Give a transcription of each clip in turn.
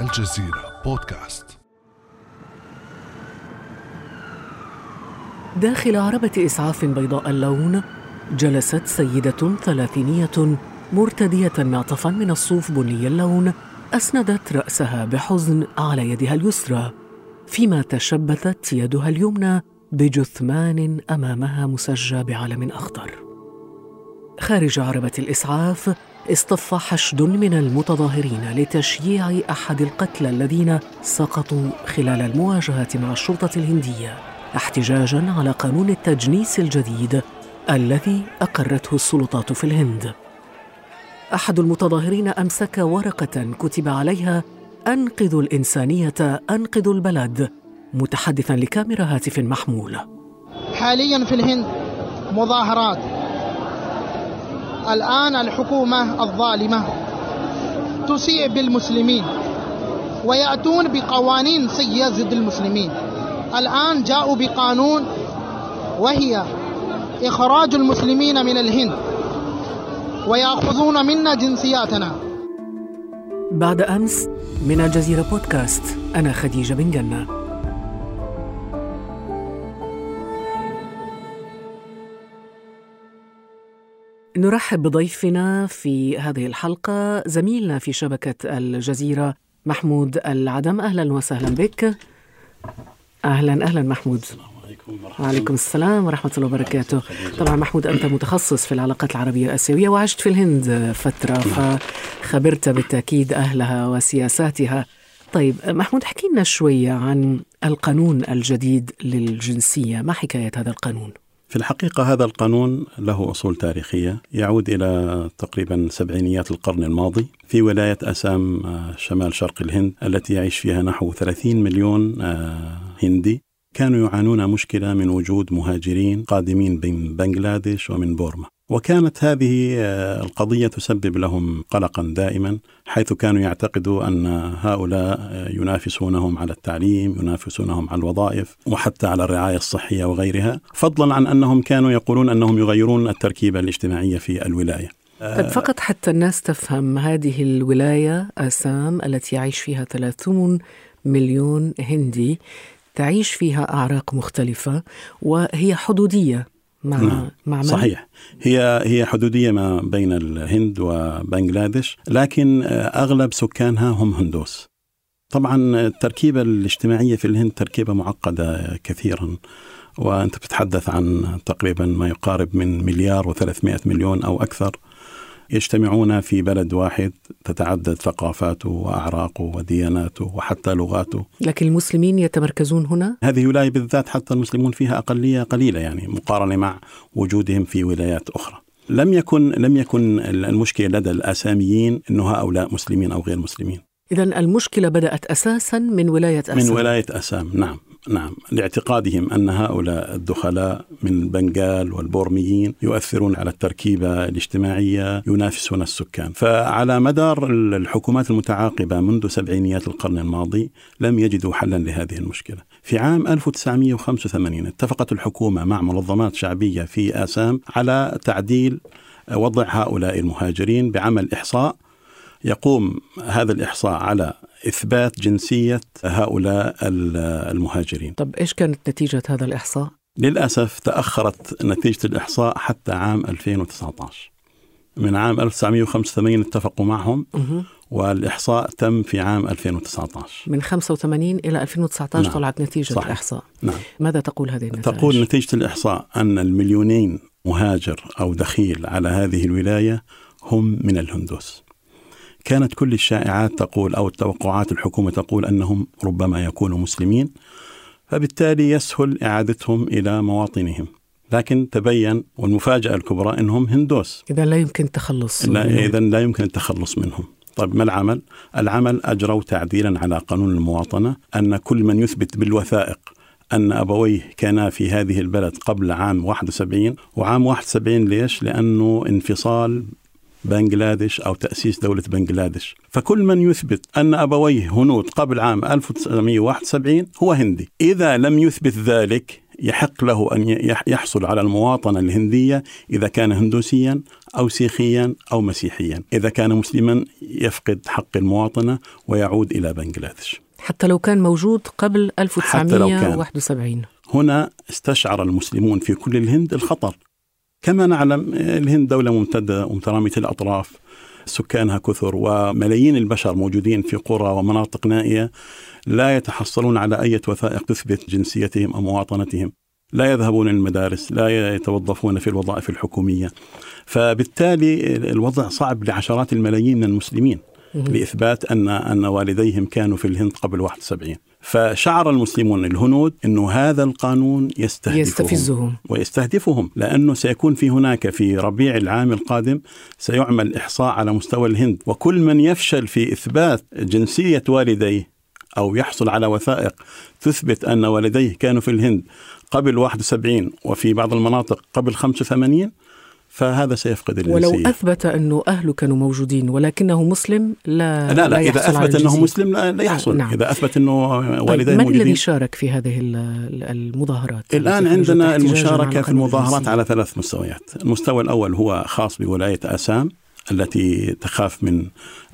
الجزيرة بودكاست. داخل عربة إسعاف بيضاء اللون جلست سيدة ثلاثينية مرتدية معطفا من الصوف بني اللون أسندت رأسها بحزن على يدها اليسرى فيما تشبثت يدها اليمنى بجثمان أمامها مسجى بعلم أخضر. خارج عربة الإسعاف اصطف حشد من المتظاهرين لتشييع أحد القتلى الذين سقطوا خلال المواجهة مع الشرطة الهندية احتجاجا على قانون التجنيس الجديد الذي أقرته السلطات في الهند. أحد المتظاهرين أمسك ورقة كتب عليها أنقذوا الإنسانية أنقذوا البلد متحدثا لكاميرا هاتف محمول. حاليا في الهند مظاهرات. الآن الحكومة الظالمة تسيء بالمسلمين ويأتون بقوانين سيئة ضد المسلمين. الآن جاءوا بقانون وهي إخراج المسلمين من الهند ويأخذون منا جنسياتنا. بعد أمس من الجزيرة بودكاست أنا خديجة بن جنة. نرحب بضيفنا في هذه الحلقة زميلنا في شبكة الجزيرة محمود العدم. أهلا وسهلا بك. أهلا أهلا محمود. وعليكم السلام ورحمة الله وبركاته. طبعا محمود أنت متخصص في العلاقات العربية الآسيوية وعشت في الهند فترة فخبرت بالتأكيد أهلها وسياساتها. طيب محمود احكي لنا شوية عن القانون الجديد للجنسية. ما حكاية هذا القانون؟ في الحقيقة هذا القانون له أصول تاريخية يعود إلى تقريبا سبعينيات القرن الماضي في ولاية أسام شمال شرق الهند التي يعيش فيها نحو 30 مليون هندي. كانوا يعانون مشكلة من وجود مهاجرين قادمين من بنغلاديش ومن بورما. وكانت هذه القضية تسبب لهم قلقا دائما حيث كانوا يعتقدوا أن هؤلاء ينافسونهم على التعليم ينافسونهم على الوظائف وحتى على الرعاية الصحية وغيرها فضلا عن أنهم كانوا يقولون أنهم يغيرون التركيبة الاجتماعية في الولاية. طيب فقط حتى الناس تفهم هذه الولاية أسام التي يعيش فيها 30 مليون هندي تعيش فيها أعراق مختلفة وهي حدودية. مع نعم. مع من؟ صحيح هي هي حدودية ما بين الهند وبنغلاديش لكن أغلب سكانها هم هندوس طبعا التركيبة الاجتماعية في الهند تركيبة معقدة كثيرا وأنت بتتحدث عن تقريبا ما يقارب من مليار و300 مليون أو أكثر يجتمعون في بلد واحد تتعدد ثقافاته وأعراقه ودياناته وحتى لغاته. لكن المسلمين يتمركزون هنا؟ هذه ولاية بالذات حتى المسلمون فيها أقلية قليلة يعني مقارنة مع وجودهم في ولايات أخرى. لم يكن لم يكن المشكلة لدى الأساميين إنه هؤلاء مسلمين أو غير مسلمين. اذا المشكلة بدأت أساسا من ولاية أسام. من ولاية أسام نعم. نعم لاعتقادهم أن هؤلاء الدخلاء من بنغال والبورميين يؤثرون على التركيبة الاجتماعية ينافسون السكان. فعلى مدار الحكومات المتعاقبة منذ سبعينيات القرن الماضي لم يجدوا حلا لهذه المشكلة. في عام 1985 اتفقت الحكومة مع منظمات شعبية في آسام على تعديل وضع هؤلاء المهاجرين بعمل إحصاء. يقوم هذا الإحصاء على إثبات جنسية هؤلاء المهاجرين طب إيش كانت نتيجة هذا الإحصاء؟ للأسف تأخرت نتيجة الإحصاء حتى عام 2019 من عام 1985 اتفقوا معهم. والإحصاء تم في عام 2019 من 85 إلى 2019 نعم. طلعت نتيجة صحيح. الإحصاء نعم ماذا تقول هذه النتائج؟ تقول نتيجة الإحصاء أن المليونين مهاجر أو دخيل على هذه الولاية هم من الهندوس كانت كل الشائعات تقول أو التوقعات الحكومة تقول أنهم ربما يكونوا مسلمين فبالتالي يسهل إعادتهم إلى مواطنهم لكن تبين والمفاجأة الكبرى أنهم هندوس إذا لا يمكن التخلص إذا لا يمكن التخلص منهم طيب ما العمل؟ العمل أجروا تعديلا على قانون المواطنة أن كل من يثبت بالوثائق أن أبويه كانا في هذه البلد قبل عام 71 وعام 71 ليش؟ لأنه انفصال بنغلاديش أو تأسيس دولة بنغلاديش. فكل من يثبت أن أبويه هنود قبل عام 1971 هو هندي. إذا لم يثبت ذلك يحق له أن يحصل على المواطنة الهندية إذا كان هندوسيا أو سيخيا أو مسيحيا، إذا كان مسلما يفقد حق المواطنة ويعود إلى بنغلاديش. حتى لو كان موجود قبل 1971 هنا استشعر المسلمون في كل الهند الخطر. كما نعلم الهند دولة ممتدة ومترامية الأطراف. سكانها كثر وملايين البشر موجودين في قرى ومناطق نائية لا يتحصلون على أي وثائق تثبت جنسيتهم أو مواطنتهم. لا يذهبون المدارس لا يتوظفون في الوظائف الحكومية. فبالتالي الوضع صعب لعشرات الملايين من المسلمين. لإثبات ان أن والديهم كانوا في الهند قبل 71 فشعر المسلمون الهنود انه هذا القانون يستهدفهم يستفزهم. ويستهدفهم لأنه سيكون في هناك في ربيع العام القادم سيعمل إحصاء على مستوى الهند. وكل من يفشل في إثبات جنسية والديه أو يحصل على وثائق تثبت أن والديه كانوا في الهند قبل 71 وفي بعض المناطق قبل 85 فهذا سيفقد الجنسية ولو أثبت أنه أهله كانوا موجودين ولكنه مسلم لا لا, لا إذا أثبت أنه مسلم لا, لا يحصل. نعم. إذا أثبت أنه والديه طيب من الذي شارك في هذه المظاهرات؟ الآن عندنا المشاركة في المظاهرات على ثلاث مستويات. المستوى الأول هو خاص بولاية آسام التي تخاف من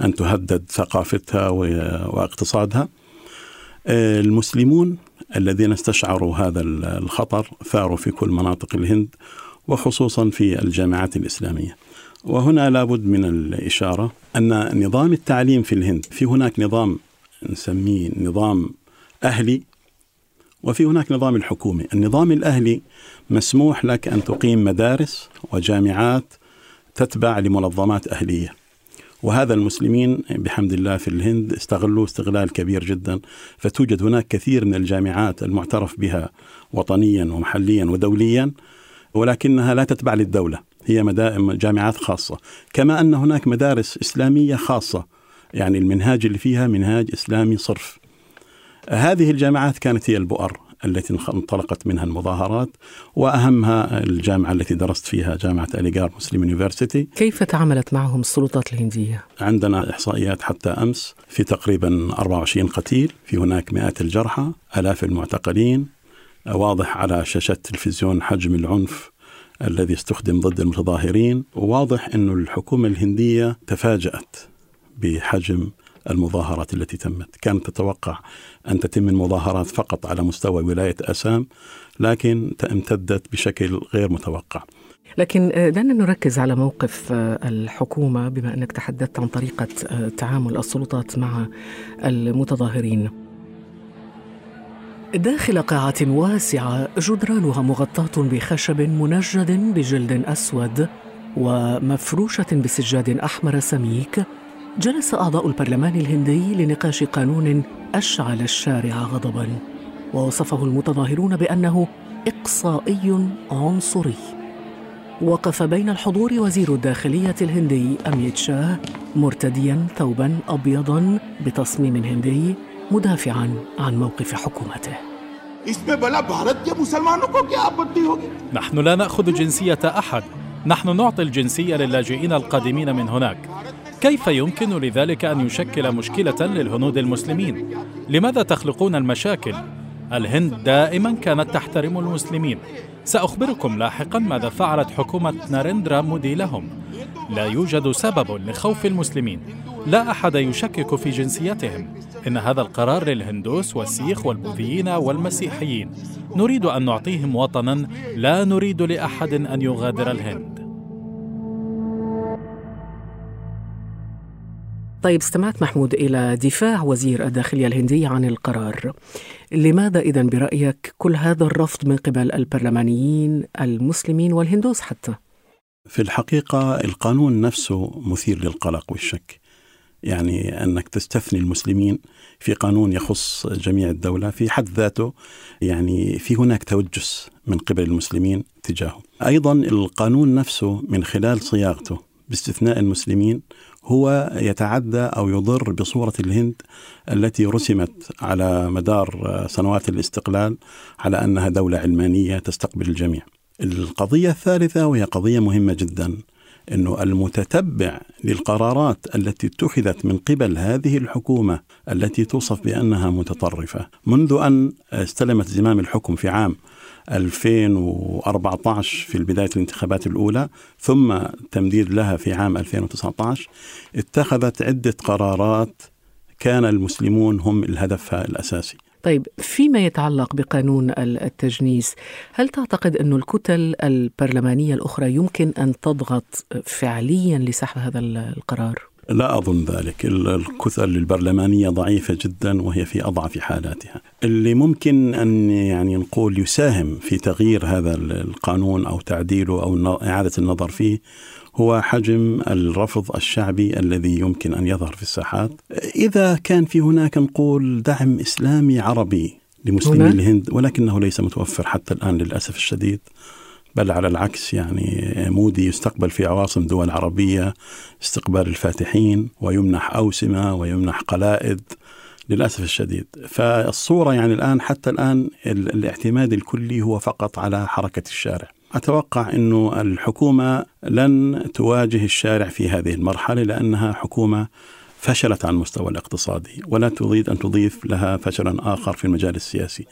أن تهدد ثقافتها واقتصادها. المسلمون الذين استشعروا هذا الخطر ثاروا في كل مناطق الهند. وخصوصا في الجامعات الإسلامية. وهنا لابد من الإشارة أن نظام التعليم في الهند في هناك نظام نسميه نظام أهلي وفي هناك نظام الحكومي. النظام الأهلي مسموح لك أن تقيم مدارس وجامعات تتبع لمنظمات أهلية. وهذا المسلمين بحمد الله في الهند استغلوا استغلال كبير جدا فتوجد هناك كثير من الجامعات المعترف بها وطنيا ومحليا ودوليا ولكنها لا تتبع للدولة. هي جامعات خاصة. كما أن هناك مدارس إسلامية خاصة. يعني المنهاج اللي فيها منهاج إسلامي صرف. هذه الجامعات كانت هي البؤر التي انطلقت منها المظاهرات وأهمها الجامعة التي درست فيها جامعة اليغار مسلم يونيفرسيتي. كيف تعاملت معهم السلطات الهندية؟ عندنا إحصائيات حتى أمس في تقريبا 24 قتيل، في هناك مئات الجرحى، آلاف المعتقلين، واضح على شاشة التلفزيون حجم العنف الذي استخدم ضد المتظاهرين وواضح أن الحكومة الهندية تفاجأت بحجم المظاهرات التي تمت. كانت تتوقع أن تتم المظاهرات فقط على مستوى ولاية أسام لكن امتدت بشكل غير متوقع. لكن دعنا نركز على موقف الحكومة بما أنك تحدثت عن طريقة تعامل السلطات مع المتظاهرين. داخل قاعة واسعة جدرانها مغطاة بخشب منجد بجلد أسود ومفروشة بسجاد أحمر سميك. جلس أعضاء البرلمان الهندي لنقاش قانون أشعل الشارع غضبا. ووصفه المتظاهرون بأنه إقصائي عنصري. وقف بين الحضور وزير الداخلية الهندي أميت شاه مرتديا ثوبا أبيضا بتصميم هندي. مدافعا عن موقف حكومته. نحن لا نأخذ جنسية أحد. نحن نعطي الجنسية للاجئين القادمين من هناك. كيف يمكن لذلك أن يشكل مشكلة للهنود المسلمين؟ لماذا تخلقون المشاكل؟ الهند دائما كانت تحترم المسلمين. سأخبركم لاحقا ماذا فعلت حكومة ناريندرا مودي لهم. لا يوجد سبب لخوف المسلمين. لا أحد يشكك في جنسيتهم. إن هذا القرار للهندوس والسيخ والبوذيين والمسيحيين. نريد أن نعطيهم وطنا لا نريد لأحد أن يغادر الهند. طيب استمعت محمود إلى دفاع وزير الداخلية الهندي عن القرار. لماذا إذا برأيك كل هذا الرفض من قبل البرلمانيين المسلمين والهندوس حتى؟ في الحقيقة القانون نفسه مثير للقلق والشك. يعني أنك تستثني المسلمين في قانون يخص جميع الدولة في حد ذاته يعني في هناك توجس من قبل المسلمين تجاهه. أيضا القانون نفسه من خلال صياغته باستثناء المسلمين هو يتعدى أو يضر بصورة الهند التي رسمت على مدار سنوات الاستقلال على أنها دولة علمانية تستقبل الجميع. القضية الثالثة وهي قضية مهمة جدا إنه المتتبع للقرارات التي اتخذت من قبل هذه الحكومة التي توصف بأنها متطرفة. منذ أن استلمت زمام الحكم في عام 2014 في بداية الانتخابات الأولى ثم تمديد لها في عام 2019 اتخذت عدة قرارات كان المسلمون هم الهدف الأساسي. طيب فيما يتعلق بقانون التجنيس هل تعتقد أن الكتل البرلمانية الأخرى يمكن أن تضغط فعليا لسحب هذا القرار؟ لا أظن ذلك الكتل البرلمانية ضعيفة جدا وهي في أضعف حالاتها اللي ممكن أن يعني نقول يساهم في تغيير هذا القانون أو تعديله أو إعادة النظر فيه هو حجم الرفض الشعبي الذي يمكن أن يظهر في الساحات. إذا كان في هناك نقول دعم إسلامي عربي لمسلمي الهند ولكنه ليس متوفر حتى الآن للأسف الشديد بل على العكس يعني مودي يستقبل في عواصم دول عربية استقبال الفاتحين ويمنح أوسمة ويمنح قلائد للأسف الشديد. فالصورة يعني الآن حتى الآن الاعتماد الكلي هو فقط على حركة الشارع. أتوقع إنه الحكومة لن تواجه الشارع في هذه المرحلة لأنها حكومة فشلت على المستوى الاقتصادي ولا تريد أن تضيف لها فشلا آخر في المجال السياسي.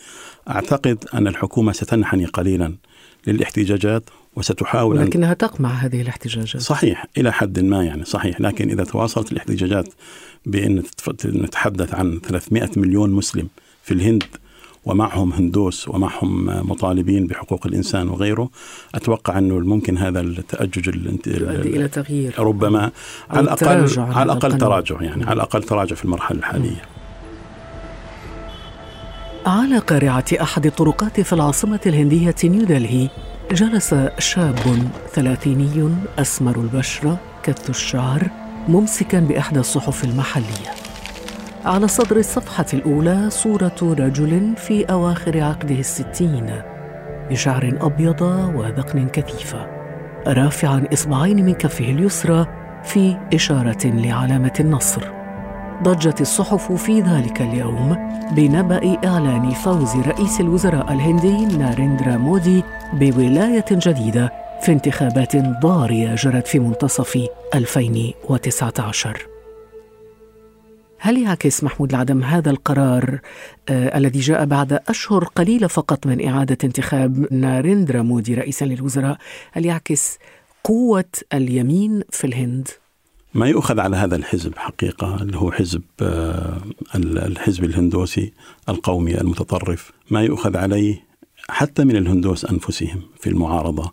أعتقد أن الحكومة ستنحني قليلا. للاحتجاجات وستحاول لكنها أن... تقمع هذه الاحتجاجات. صحيح إلى حد ما يعني صحيح لكن إذا تواصلت الاحتجاجات بأن نتحدث عن 300 مليون مسلم في الهند ومعهم هندوس ومعهم مطالبين بحقوق الإنسان وغيره أتوقع أنه ممكن هذا التأجج يؤدي إلى تغيير. ربما على الأقل على الأقل تراجع يعني على الأقل تراجع في المرحلة الحالية. على قارعة أحد الطرقات في العاصمة الهندية نيودلهي جلس شاب ثلاثيني أسمر البشرة كث الشعر ممسكا بإحدى الصحف المحلية. على صدر الصفحة الأولى صورة رجل في أواخر عقده الستين بشعر أبيض وذقن كثيفة رافعا إصبعين من كفه اليسرى في إشارة لعلامة النصر. ضجت الصحف في ذلك اليوم بنبأ إعلان فوز رئيس الوزراء الهندي ناريندرا مودي بولاية جديدة في انتخابات ضارية جرت في منتصف 2019 هل يعكس محمود العدم هذا القرار آه الذي جاء بعد أشهر قليلة فقط من إعادة انتخاب ناريندرا مودي رئيسا للوزراء هل يعكس قوة اليمين في الهند؟ ما يؤخذ على هذا الحزب حقيقة اللي هو حزب آه الحزب الهندوسي القومي المتطرف. ما يؤخذ عليه حتى من الهندوس أنفسهم في المعارضة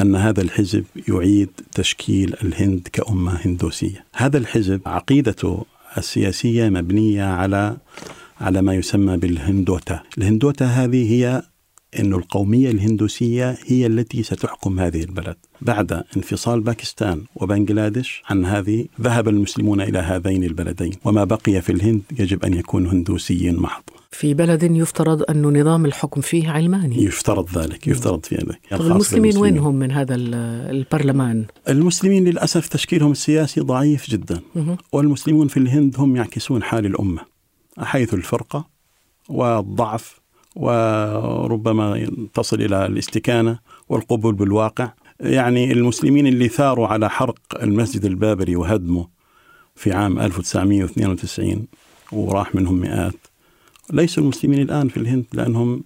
أن هذا الحزب يعيد تشكيل الهند كأمة هندوسية. هذا الحزب عقيدته السياسية مبنية على على ما يسمى بالهندوتا. الهندوتا هذه هي أن القومية الهندوسية هي التي ستحكم هذه البلد. بعد انفصال باكستان وبنغلاديش عن هذه ذهب المسلمون إلى هذين البلدين. وما بقي في الهند يجب أن يكون هندوسي محض في بلد يفترض أن نظام الحكم فيه علماني. يفترض ذلك يفترض في ذلك. طب المسلمين وين هم من هذا البرلمان؟ المسلمين للأسف تشكيلهم السياسي ضعيف جدا. والمسلمون في الهند هم يعكسون حال الأمة حيث الفرقة والضعف وربما تصل إلى الاستكانة والقبول بالواقع. يعني المسلمين اللي ثاروا على حرق المسجد البابري وهدمه في عام 1992 وراح منهم مئات. ليسوا المسلمين الآن في الهند لأنهم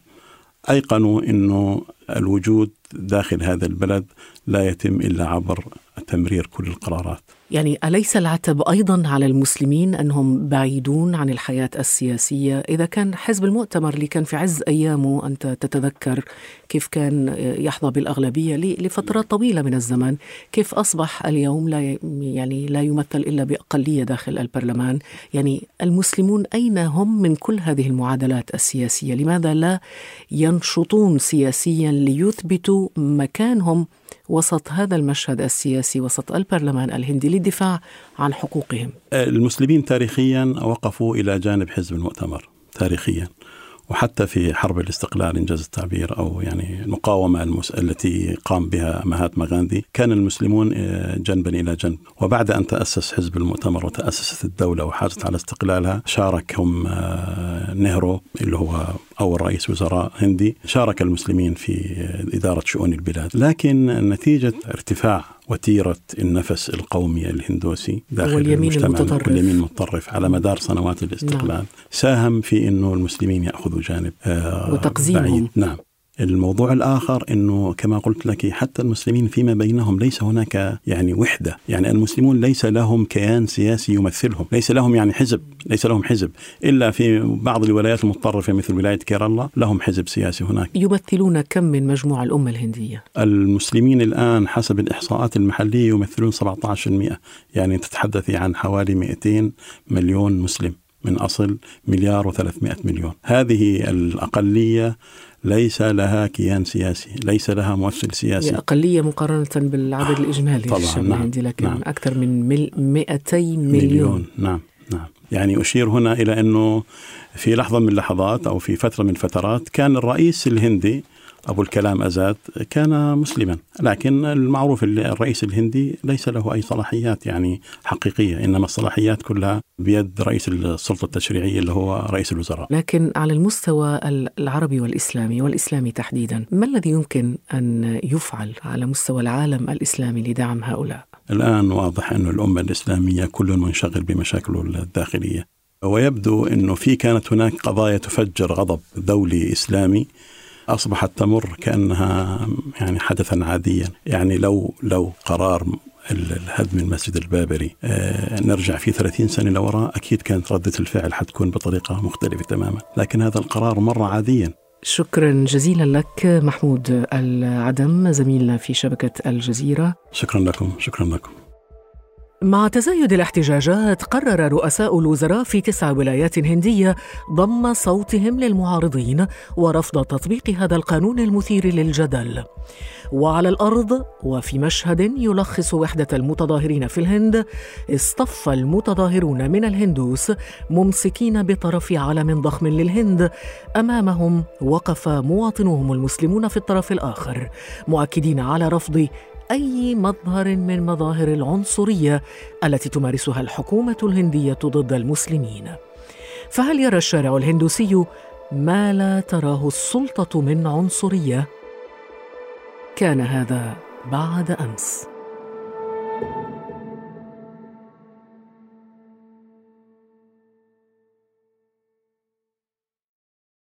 أيقنوا أنه الوجود داخل هذا البلد لا يتم إلا عبر تمرير كل القرارات. يعني أليس العتب أيضا على المسلمين أنهم بعيدون عن الحياة السياسية؟ إذا كان حزب المؤتمر اللي كان في عز أيامه أنت تتذكر كيف كان يحظى بالأغلبية لفترات طويلة من الزمن كيف أصبح اليوم لا يعني لا يمثل إلا بأقلية داخل البرلمان؟ يعني المسلمون أين هم من كل هذه المعادلات السياسية؟ لماذا لا ينشطون سياسيا ليثبتوا مكانهم وسط هذا المشهد السياسي وسط البرلمان الهندي؟ للدفاع عن حقوقهم. المسلمين تاريخيا وقفوا إلى جانب حزب المؤتمر تاريخيا وحتى في حرب الاستقلال إنجاز التعبير أو يعني المقاومة المس... التي قام بها مهاتما غاندي. كان المسلمون آه، جنبا إلى جنب. وبعد أن تأسس حزب المؤتمر وتأسست الدولة وحازت على استقلالها شاركهم آه، نهرو اللي هو أول رئيس وزراء هندي. شارك المسلمين في إدارة شؤون البلاد. لكن نتيجة ارتفاع وتيرة النفس القومي الهندوسي داخل واليمين المتطرف. واليمين المتطرف على مدار سنوات الاستقلال. نعم. ساهم في أنه المسلمين يأخذوا جانب آه وتقزيمهم. بعيد. نعم. الموضوع الآخر أنه كما قلت لك حتى المسلمين فيما بينهم ليس هناك يعني وحدة. يعني المسلمون ليس لهم كيان سياسي يمثلهم ليس لهم يعني حزب ليس لهم حزب. إلا في بعض الولايات المتطرفة مثل ولاية كيرالا لهم حزب سياسي هناك. يمثلون كم من مجموع الأمة الهندية؟ المسلمين الآن حسب الإحصاءات المحلية يمثلون 17% يعني تتحدثي عن حوالي 200 مليون مسلم من أصل مليار و300 مليون. هذه الأقلية ليس لها كيان سياسي ليس لها ممثل سياسي. هي أقلية مقارنة بالعدد الإجمالي طبعا للشعب نعم الهندي لكن نعم. أكثر من مل 200 مليون, مليون نعم نعم. يعني أشير هنا إلى أنه في لحظة من اللحظات أو في فترة من الفترات كان الرئيس الهندي أبو الكلام أزاد كان مسلما لكن المعروف الرئيس الهندي ليس له أي صلاحيات يعني حقيقية إنما الصلاحيات كلها بيد رئيس السلطة التشريعية اللي هو رئيس الوزراء لكن على المستوى العربي والإسلامي والإسلامي تحديدا ما الذي يمكن أن يفعل على مستوى العالم الإسلامي لدعم هؤلاء؟ الآن واضح أن الأمة الإسلامية كل منشغل بمشاكله الداخلية ويبدو أنه في كانت هناك قضايا تفجر غضب دولي إسلامي أصبحت تمر كأنها يعني حدثا عاديا. يعني لو لو قرار الهدم المسجد البابري آه نرجع فيه 30 سنة لوراء أكيد كانت ردة الفعل حتكون بطريقة مختلفة تماما. لكن هذا القرار مر عاديا. شكرا جزيلا لك محمود العدم زميلنا في شبكة الجزيرة. شكرا لكم شكرا لكم. مع تزايد الاحتجاجات قرر رؤساء الوزراء في تسع ولايات هندية ضم صوتهم للمعارضين ورفض تطبيق هذا القانون المثير للجدل. وعلى الأرض وفي مشهد يلخص وحدة المتظاهرين في الهند اصطف المتظاهرون من الهندوس ممسكين بطرف علم ضخم للهند. أمامهم وقف مواطنوهم المسلمون في الطرف الآخر مؤكدين على رفض أي مظهر من مظاهر العنصرية التي تمارسها الحكومة الهندية ضد المسلمين. فهل يرى الشارع الهندوسي ما لا تراه السلطة من عنصرية؟ كان هذا بعد أمس.